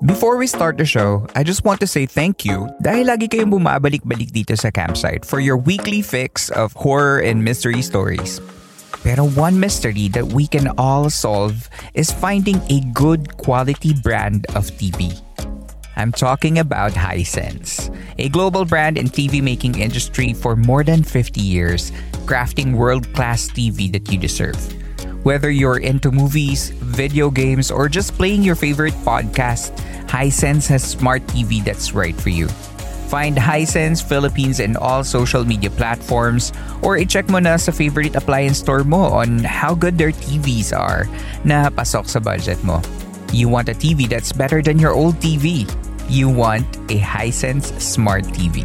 Before we start the show, I just want to say thank you dahil lagi kayong bumabalik-balik dito sa campsite for your weekly fix of horror and mystery stories. Pero one mystery that we can all solve is finding a good quality brand of TV. I'm talking about Hisense, a global brand in TV making industry for more than 50 years, crafting world-class TV that you deserve. Whether you're into movies, video games, or just playing your favorite podcast, Hisense has smart TV that's right for you. Find Hisense Philippines in all social media platforms or i-check mo na sa favorite appliance store mo on how good their TVs are na pasok sa budget mo. You want a TV that's better than your old TV. You want a Hisense Smart TV.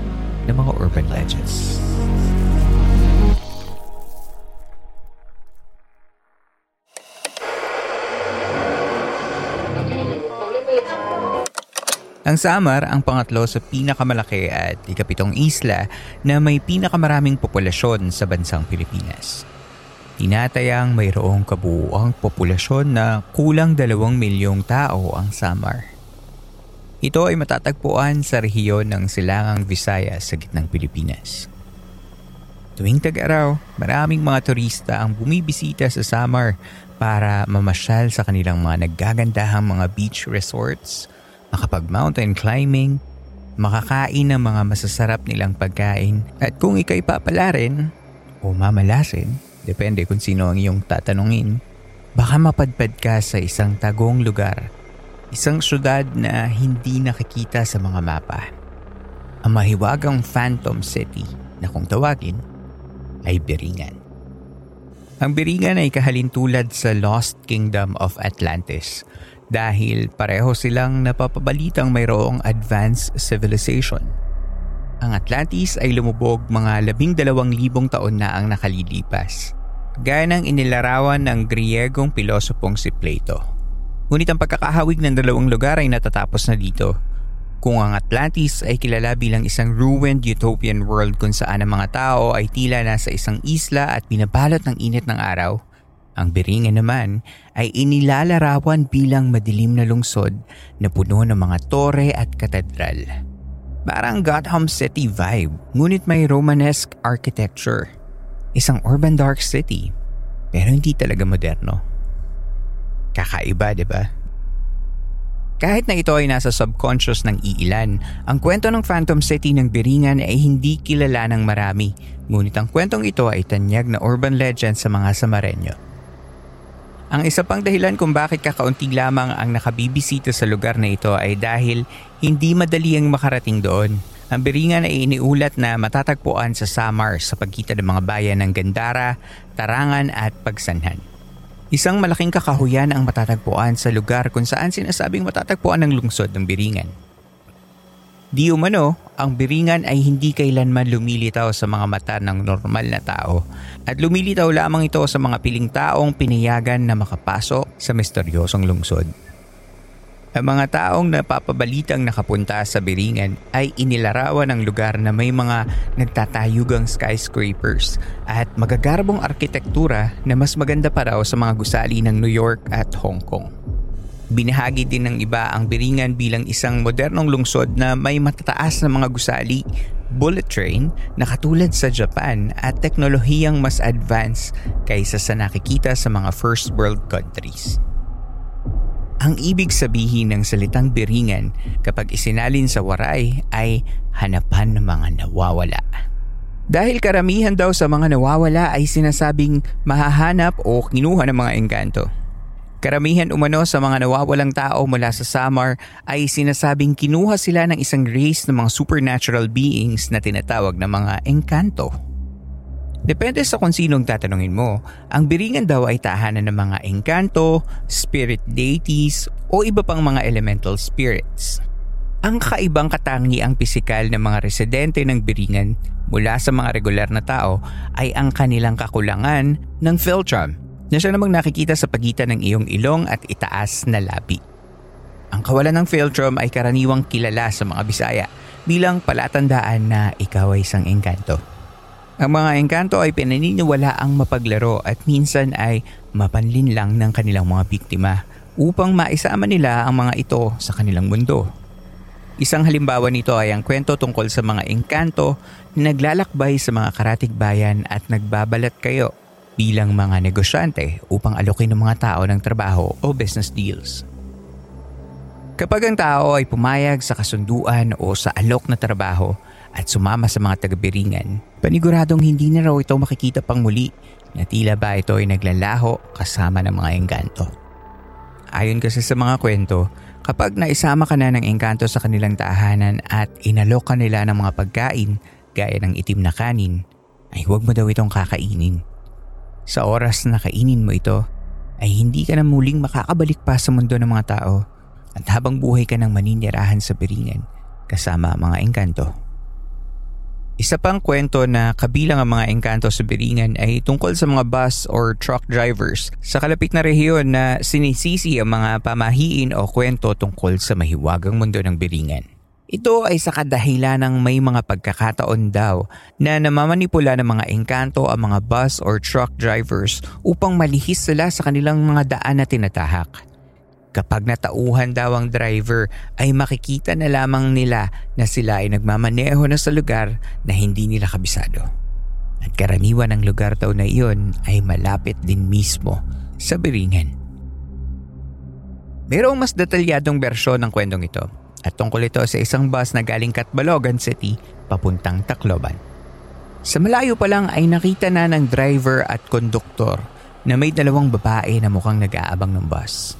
ng mga urban legends. Ang Samar ang pangatlo sa pinakamalaki at ikapitong isla na may pinakamaraming populasyon sa bansang Pilipinas. Tinatayang mayroong kabuuang populasyon na kulang dalawang milyong tao ang Samar. Ito ay matatagpuan sa rehiyon ng Silangang Visayas sa gitnang Pilipinas. Tuwing tag-araw, maraming mga turista ang bumibisita sa Samar para mamasyal sa kanilang mga naggagandahang mga beach resorts, makapag-mountain climbing, makakain ng mga masasarap nilang pagkain at kung ikay papala rin o mamalasin, depende kung sino ang iyong tatanungin, baka mapadpad ka sa isang tagong lugar Isang syudad na hindi nakikita sa mga mapa. Ang mahiwagang Phantom City na kung tawagin ay Biringan. Ang Biringan ay kahalintulad sa Lost Kingdom of Atlantis dahil pareho silang napapabalitang mayroong advanced civilization. Ang Atlantis ay lumubog mga labing dalawang libong taon na ang nakalilipas, gaya ng inilarawan ng Griegong pilosopong si Plato. Ngunit ang pagkakahawig ng dalawang lugar ay natatapos na dito. Kung ang Atlantis ay kilala bilang isang ruined utopian world kung saan ang mga tao ay tila nasa isang isla at pinabalot ng init ng araw, ang Biringan naman ay inilalarawan bilang madilim na lungsod na puno ng mga tore at katedral. Parang Gotham City vibe, ngunit may Romanesque architecture. Isang urban dark city, pero hindi talaga moderno. Kakaiba, di ba? Kahit na ito ay nasa subconscious ng iilan, ang kwento ng Phantom City ng Biringan ay hindi kilala ng marami. Ngunit ang kwentong ito ay tanyag na urban legend sa mga Samareño. Ang isa pang dahilan kung bakit kakaunti lamang ang nakabibisita sa lugar na ito ay dahil hindi madali ang makarating doon. Ang Biringan ay iniulat na matatagpuan sa Samar sa pagkita ng mga bayan ng Gandara, Tarangan at Pagsanhan. Isang malaking kakahuyan ang matatagpuan sa lugar kung saan sinasabing matatagpuan ng lungsod ng Biringan. Di umano, ang Biringan ay hindi kailanman lumilitaw sa mga mata ng normal na tao at lumilitaw lamang ito sa mga piling taong pinayagan na makapasok sa misteryosong lungsod. Ang mga taong napapabalitang nakapunta sa Biringan ay inilarawan ng lugar na may mga nagtatayugang skyscrapers at magagarbong arkitektura na mas maganda pa raw sa mga gusali ng New York at Hong Kong. Binahagi din ng iba ang Biringan bilang isang modernong lungsod na may matataas na mga gusali, bullet train na katulad sa Japan at teknolohiyang mas advanced kaysa sa nakikita sa mga first world countries. Ang ibig sabihin ng salitang biringan kapag isinalin sa waray ay hanapan ng mga nawawala. Dahil karamihan daw sa mga nawawala ay sinasabing mahahanap o kinuha ng mga engkanto. Karamihan umano sa mga nawawalang tao mula sa Samar ay sinasabing kinuha sila ng isang race ng mga supernatural beings na tinatawag na mga engkanto. Depende sa kung sinong tatanungin mo, ang biringan daw ay tahanan ng mga engkanto, spirit deities o iba pang mga elemental spirits. Ang kaibang katangi ang pisikal ng mga residente ng biringan mula sa mga regular na tao ay ang kanilang kakulangan ng philtrum na siya namang nakikita sa pagitan ng iyong ilong at itaas na labi. Ang kawalan ng philtrum ay karaniwang kilala sa mga Bisaya bilang palatandaan na ikaw ay isang engkanto. Ang mga engkanto ay pinaniniwala ang mapaglaro at minsan ay mapanlin lang ng kanilang mga biktima upang maisama nila ang mga ito sa kanilang mundo. Isang halimbawa nito ay ang kwento tungkol sa mga engkanto na naglalakbay sa mga karatig bayan at nagbabalat kayo bilang mga negosyante upang alokin ng mga tao ng trabaho o business deals. Kapag ang tao ay pumayag sa kasunduan o sa alok na trabaho, at sumama sa mga tagabiringan, paniguradong hindi na raw ito makikita pang muli na tila ba ito ay naglalaho kasama ng mga engkanto. Ayon kasi sa mga kwento, kapag naisama ka na ng engkanto sa kanilang tahanan at inalok ka nila ng mga pagkain gaya ng itim na kanin, ay huwag mo daw itong kakainin. Sa oras na kainin mo ito, ay hindi ka na muling makakabalik pa sa mundo ng mga tao at habang buhay ka ng maninirahan sa biringan kasama ang mga engkanto. Isa pang kwento na kabilang ang mga engkanto sa Biringan ay tungkol sa mga bus or truck drivers sa kalapit na rehiyon na sinisisi ang mga pamahiin o kwento tungkol sa mahiwagang mundo ng Biringan. Ito ay sa kadahilan ng may mga pagkakataon daw na namamanipula ng mga engkanto ang mga bus or truck drivers upang malihis sila sa kanilang mga daan na tinatahak. Kapag natauhan daw ang driver ay makikita na lamang nila na sila ay nagmamaneho na sa lugar na hindi nila kabisado. At karaniwan ng lugar daw na iyon ay malapit din mismo sa Biringan. Mayroong mas detalyadong bersyon ng kwentong ito at tungkol ito sa isang bus na galing Katbalogan City papuntang Tacloban. Sa malayo pa lang ay nakita na ng driver at konduktor na may dalawang babae na mukhang nag-aabang ng bus.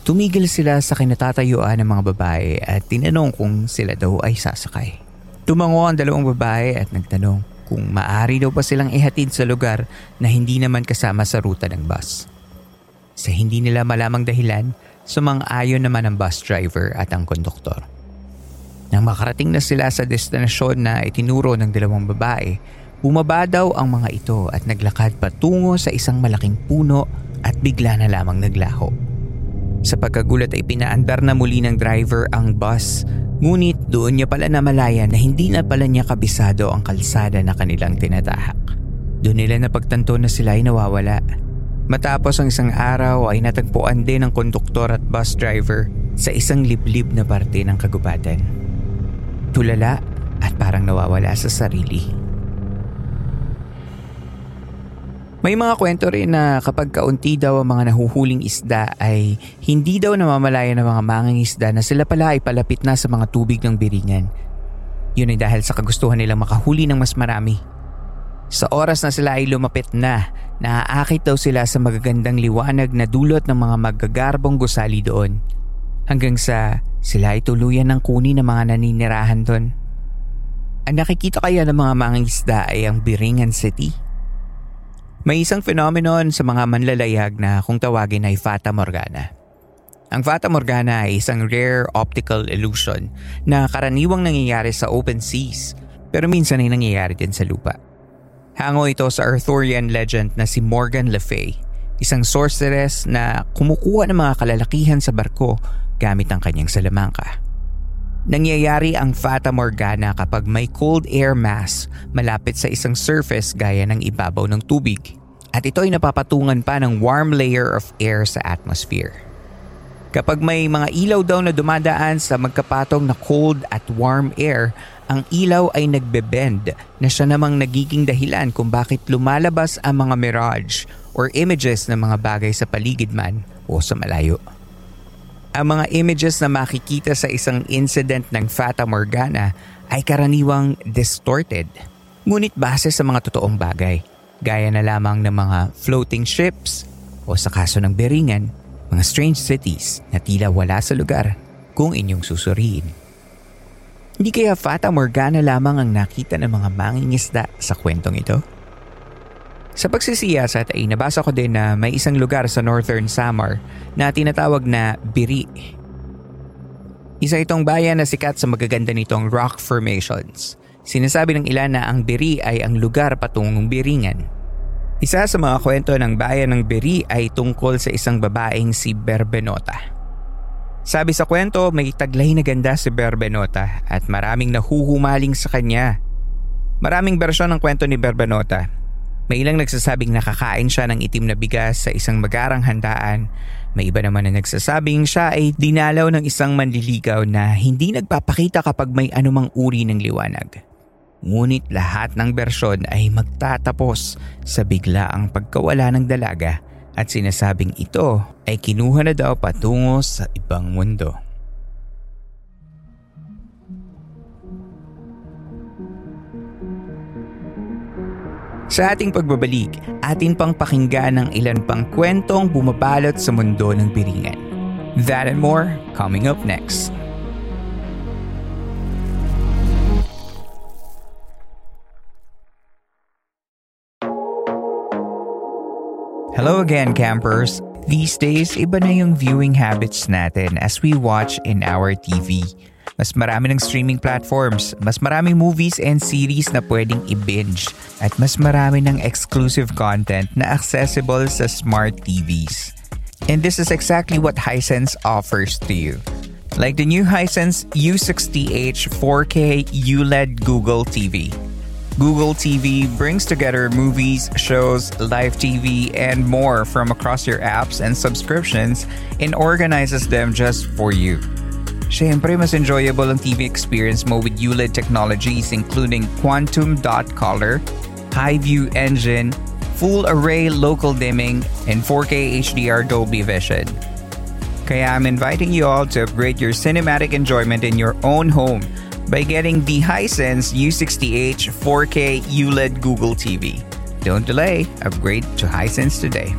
Tumigil sila sa kinatatayuan ng mga babae at tinanong kung sila daw ay sasakay. Tumango ang dalawang babae at nagtanong kung maari daw pa silang ihatid sa lugar na hindi naman kasama sa ruta ng bus. Sa hindi nila malamang dahilan, sumang-ayon naman ang bus driver at ang konduktor. Nang makarating na sila sa destinasyon na itinuro ng dalawang babae, bumaba daw ang mga ito at naglakad patungo sa isang malaking puno at bigla na lamang naglaho. Sa pagkagulat ay pinaandar na muli ng driver ang bus ngunit doon niya pala namalayan na hindi na pala niya kabisado ang kalsada na kanilang tinatahak. Doon nila napagtanto na sila ay nawawala. Matapos ang isang araw ay natagpuan din ng konduktor at bus driver sa isang liblib na parte ng kagubatan. Tulala at parang nawawala sa sarili. May mga kwento rin na kapag kaunti daw ang mga nahuhuling isda ay hindi daw namamalaya ng mga manging isda na sila pala ay palapit na sa mga tubig ng biringan. Yun ay dahil sa kagustuhan nilang makahuli ng mas marami. Sa oras na sila ay lumapit na, naaakit daw sila sa magagandang liwanag na dulot ng mga magagarbong gusali doon. Hanggang sa sila ay tuluyan ng kunin ng mga naninirahan doon. Ang nakikita kaya ng mga manging isda ay ang Biringan City. May isang phenomenon sa mga manlalayag na kung tawagin ay Fata Morgana. Ang Fata Morgana ay isang rare optical illusion na karaniwang nangyayari sa open seas pero minsan ay nangyayari din sa lupa. Hango ito sa Arthurian legend na si Morgan Le Fay, isang sorceress na kumukuha ng mga kalalakihan sa barko gamit ang kanyang salamangka. Nangyayari ang Fata Morgana kapag may cold air mass malapit sa isang surface gaya ng ibabaw ng tubig at ito ay napapatungan pa ng warm layer of air sa atmosphere. Kapag may mga ilaw daw na dumadaan sa magkapatong na cold at warm air, ang ilaw ay nagbe-bend na siya namang nagiging dahilan kung bakit lumalabas ang mga mirage or images ng mga bagay sa paligid man o sa malayo. Ang mga images na makikita sa isang incident ng Fata Morgana ay karaniwang distorted. Ngunit base sa mga totoong bagay, gaya na lamang ng mga floating ships o sa kaso ng beringan, mga strange cities na tila wala sa lugar kung inyong susuriin. Hindi kaya Fata Morgana lamang ang nakita ng mga mangingisda sa kwentong ito? Sa pagsisiyasat ay nabasa ko din na may isang lugar sa Northern Samar na tinatawag na Biri. Isa itong bayan na sikat sa magaganda nitong rock formations. Sinasabi ng ilan na ang Biri ay ang lugar patungong Biringan. Isa sa mga kwento ng bayan ng Biri ay tungkol sa isang babaeng si Berbenota. Sabi sa kwento, may taglay na ganda si Berbenota at maraming nahuhumaling sa kanya. Maraming bersyon ng kwento ni Berbenota may ilang nagsasabing nakakain siya ng itim na bigas sa isang magarang handaan. May iba naman na nagsasabing siya ay dinalaw ng isang manliligaw na hindi nagpapakita kapag may anumang uri ng liwanag. Ngunit lahat ng bersyon ay magtatapos sa biglaang pagkawala ng dalaga at sinasabing ito ay kinuha na daw patungo sa ibang mundo. Sa ating pagbabalik, atin pang pakinggan ang ilan pang kwentong bumabalot sa mundo ng biringan. That and more coming up next. Hello again, campers. These days, iba na yung viewing habits natin as we watch in our TV. Mas marami ng streaming platforms, mas maraming movies and series na pwedeng i-binge, at mas marami ng exclusive content na accessible sa smart TVs. And this is exactly what Hisense offers to you. Like the new Hisense U60H 4K ULED Google TV. Google TV brings together movies, shows, live TV, and more from across your apps and subscriptions and organizes them just for you. Siyempre, mas enjoyable ang TV experience mo with ULED technologies including Quantum Dot Color, High View Engine, Full Array Local Dimming, and 4K HDR Dolby Vision. Kaya I'm inviting you all to upgrade your cinematic enjoyment in your own home by getting the Hisense U60H 4K ULED Google TV. Don't delay, upgrade to Hisense today.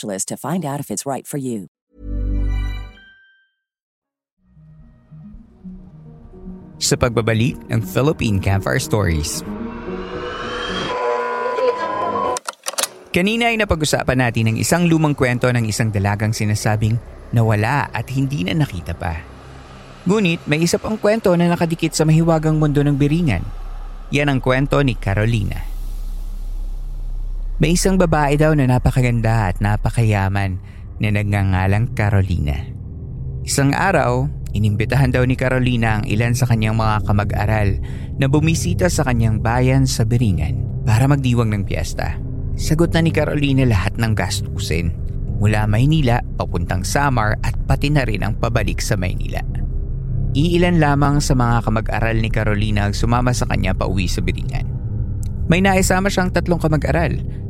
to find out if it's right for you. Sa pagbabalik ng Philippine Campfire Stories. Kanina ay napag-usapan natin ang isang lumang kwento ng isang dalagang sinasabing nawala at hindi na nakita pa. Ngunit may isa pang kwento na nakadikit sa mahiwagang mundo ng biringan. Yan ang kwento ni Carolina. May isang babae daw na napakaganda at napakayaman na nagngangalang Carolina. Isang araw, inimbitahan daw ni Carolina ang ilan sa kanyang mga kamag-aral na bumisita sa kanyang bayan sa Biringan para magdiwang ng piyesta. Sagot na ni Carolina lahat ng gastusin mula Maynila papuntang Samar at pati na rin ang pabalik sa Maynila. Iilan lamang sa mga kamag-aral ni Carolina ang sumama sa kanya pauwi sa Biringan. May naisama siyang tatlong kamag-aral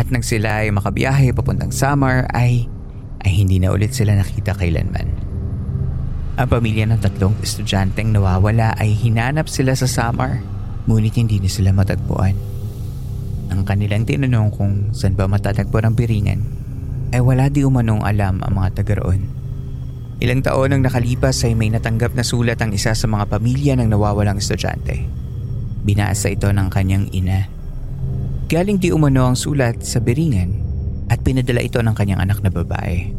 at nang sila ay makabiyahe papuntang Samar ay, ay hindi na ulit sila nakita kailanman. Ang pamilya ng tatlong estudyanteng nawawala ay hinanap sila sa Samar ngunit hindi na sila matagpuan. Ang kanilang tinanong kung saan ba matatagpo ang biringan ay wala di umanong alam ang mga taga roon. Ilang taon ang nakalipas ay may natanggap na sulat ang isa sa mga pamilya ng nawawalang estudyante. Binasa ito ng kanyang ina Galing di umano ang sulat sa beringan at pinadala ito ng kanyang anak na babae.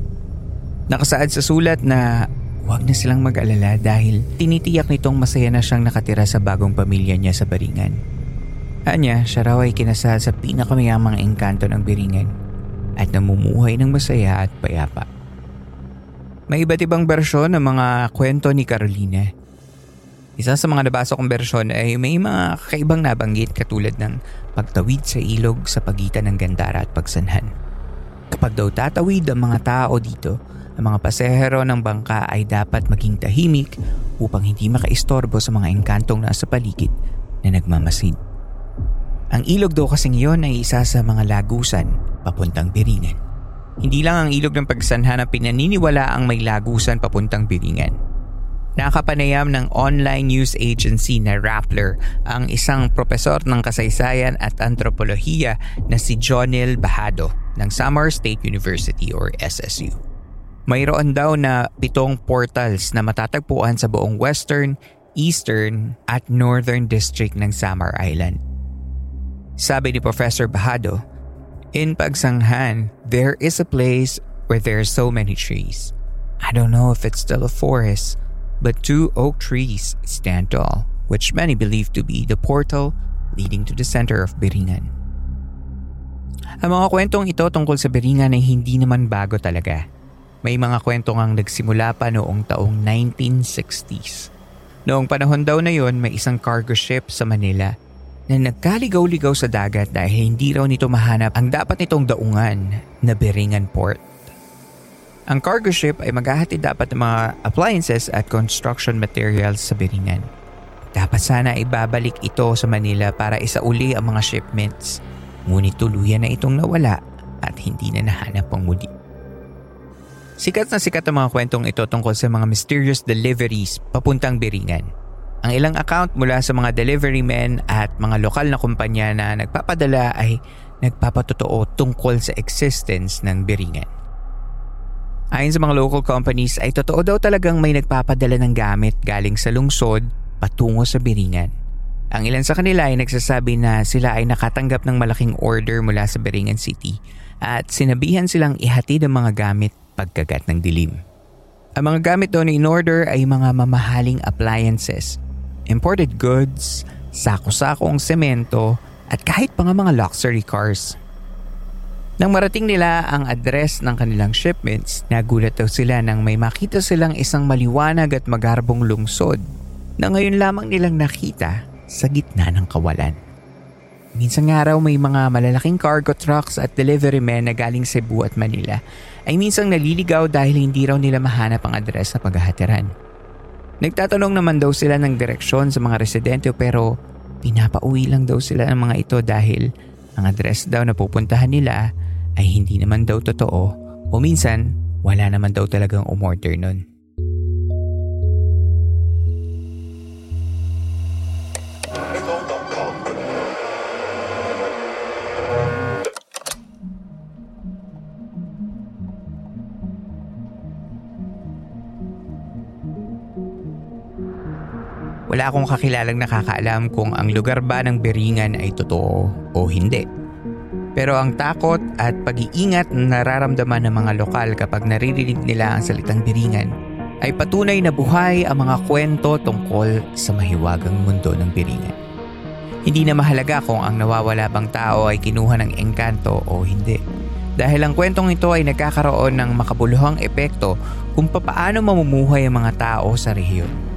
Nakasaad sa sulat na huwag na silang mag-alala dahil tinitiyak nitong masaya na siyang nakatira sa bagong pamilya niya sa Beringan. Anya, siya raw ay kinasal sa pinakamayamang engkanto ng Beringan at namumuhay ng masaya at payapa. May iba't ibang bersyon ng mga kwento ni Carolina isa sa mga nabasa kong bersyon ay may mga kakaibang nabanggit katulad ng pagtawid sa ilog sa pagitan ng Gandara at Pagsanhan. Kapag daw tatawid ang mga tao dito, ang mga pasahero ng bangka ay dapat maging tahimik upang hindi makaistorbo sa mga engkantong nasa paligid na nagmamasid. Ang ilog daw kasing iyon ay isa sa mga lagusan papuntang Biringan. Hindi lang ang ilog ng Pagsanhan ang pinaniniwala ang may lagusan papuntang Biringan Nakapanayam ng online news agency na Rappler ang isang profesor ng kasaysayan at antropolohiya na si Jonel Bahado ng Samar State University or SSU. Mayroon daw na pitong portals na matatagpuan sa buong western, eastern at northern district ng Samar Island. Sabi ni Professor Bahado, In Pagsanghan, there is a place where there are so many trees. I don't know if it's still a forest, but two oak trees stand tall, which many believe to be the portal leading to the center of Biringan. Ang mga kwentong ito tungkol sa Biringan ay hindi naman bago talaga. May mga kwento ngang nagsimula pa noong taong 1960s. Noong panahon daw na yon may isang cargo ship sa Manila na nagkaligaw-ligaw sa dagat dahil hindi raw nito mahanap ang dapat nitong daungan na Biringan Port. Ang cargo ship ay maghahatid dapat ng mga appliances at construction materials sa Biringan. Dapat sana ibabalik ito sa Manila para isauli ang mga shipments. Ngunit tuluyan na itong nawala at hindi na nahanap ang muli. Sikat na sikat ang mga kwentong ito tungkol sa mga mysterious deliveries papuntang Biringan. Ang ilang account mula sa mga delivery men at mga lokal na kumpanya na nagpapadala ay nagpapatotoo tungkol sa existence ng Biringan. Ayon sa mga local companies ay totoo daw talagang may nagpapadala ng gamit galing sa lungsod patungo sa Biringan. Ang ilan sa kanila ay nagsasabi na sila ay nakatanggap ng malaking order mula sa Biringan City at sinabihan silang ihatid ang mga gamit pagkagat ng dilim. Ang mga gamit doon in order ay mga mamahaling appliances, imported goods, sako-sakong semento at kahit pa nga mga luxury cars. Nang marating nila ang address ng kanilang shipments, nagulat daw sila nang may makita silang isang maliwanag at magarbong lungsod na ngayon lamang nilang nakita sa gitna ng kawalan. Minsan nga raw may mga malalaking cargo trucks at delivery men na galing Cebu at Manila ay minsang naliligaw dahil hindi raw nila mahanap ang address sa paghahatiran. Nagtatanong naman daw sila ng direksyon sa mga residente pero pinapauwi lang daw sila ng mga ito dahil ang address daw na pupuntahan nila ay hindi naman daw totoo o minsan wala naman daw talagang umorder nun. Wala akong kakilalang nakakaalam kung ang lugar ba ng Beringan ay totoo o hindi. Pero ang takot at pag-iingat na nararamdaman ng mga lokal kapag naririnig nila ang salitang Beringan ay patunay na buhay ang mga kwento tungkol sa mahiwagang mundo ng Beringan. Hindi na mahalaga kung ang nawawala bang tao ay kinuha ng engkanto o hindi. Dahil ang kwentong ito ay nagkakaroon ng makabuluhang epekto kung papaano mamumuhay ang mga tao sa rehiyon.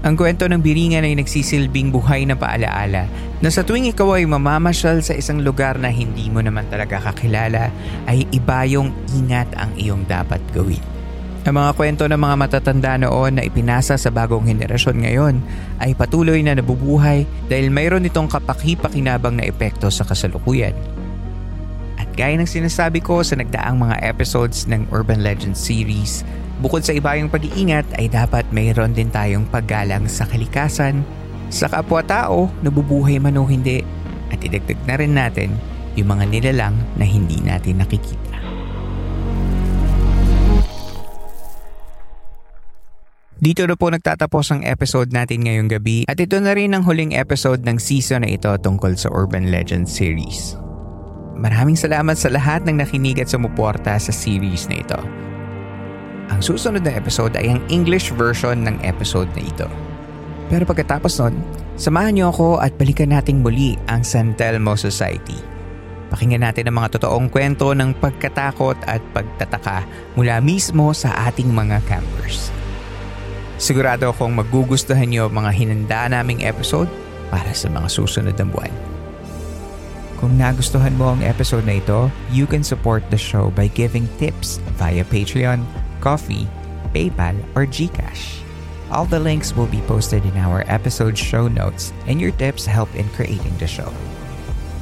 Ang kwento ng biringan ay nagsisilbing buhay na paalaala na sa tuwing ikaw ay mamamasyal sa isang lugar na hindi mo naman talaga kakilala ay iba yung ingat ang iyong dapat gawin. Ang mga kwento ng mga matatanda noon na ipinasa sa bagong henerasyon ngayon ay patuloy na nabubuhay dahil mayroon itong kapaki-pakinabang na epekto sa kasalukuyan. At gaya ng sinasabi ko sa nagdaang mga episodes ng Urban Legends series, Bukod sa ibayong pag-iingat ay dapat mayroon din tayong paggalang sa kalikasan, sa kapwa-tao, nabubuhay man o hindi, at idagdag na rin natin yung mga nilalang na hindi natin nakikita. Dito na po nagtatapos ang episode natin ngayong gabi at ito na rin ang huling episode ng season na ito tungkol sa Urban Legends series. Maraming salamat sa lahat ng nakinig at sumuporta sa series na ito. Ang susunod na episode ay ang English version ng episode na ito. Pero pagkatapos nun, samahan niyo ako at balikan nating muli ang San Telmo Society. Pakinggan natin ang mga totoong kwento ng pagkatakot at pagtataka mula mismo sa ating mga campers. Sigurado akong magugustuhan niyo mga hinanda naming episode para sa mga susunod na buwan. Kung nagustuhan mo ang episode na ito, you can support the show by giving tips via Patreon Coffee, PayPal, or GCash. All the links will be posted in our episode show notes and your tips help in creating the show.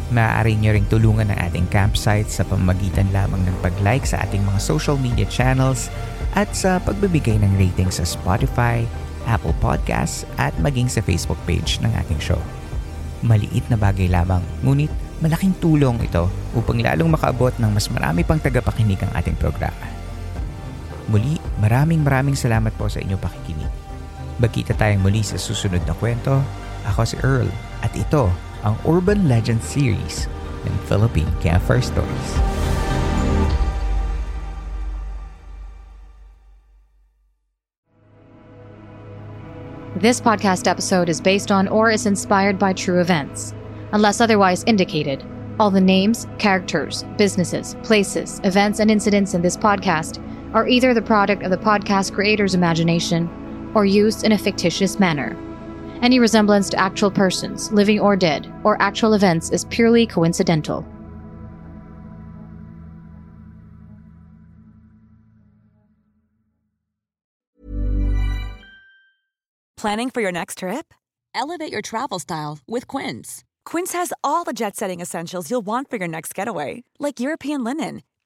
Maaari nyo ring tulungan ng ating campsite sa pamagitan lamang ng pag-like sa ating mga social media channels at sa pagbibigay ng rating sa Spotify, Apple Podcasts at maging sa Facebook page ng ating show. Maliit na bagay lamang, ngunit malaking tulong ito upang lalong makaabot ng mas marami pang tagapakinig ang ating programa. Muli, maraming maraming salamat po sa inyong pakikinig. Bagkita tayong muli sa susunod na kwento. Ako si Earl at ito ang Urban Legend Series ng Philippine Campfire Stories. This podcast episode is based on or is inspired by true events. Unless otherwise indicated, all the names, characters, businesses, places, events, and incidents in this podcast are either the product of the podcast creator's imagination or used in a fictitious manner. Any resemblance to actual persons, living or dead, or actual events is purely coincidental. Planning for your next trip? Elevate your travel style with Quince. Quince has all the jet setting essentials you'll want for your next getaway, like European linen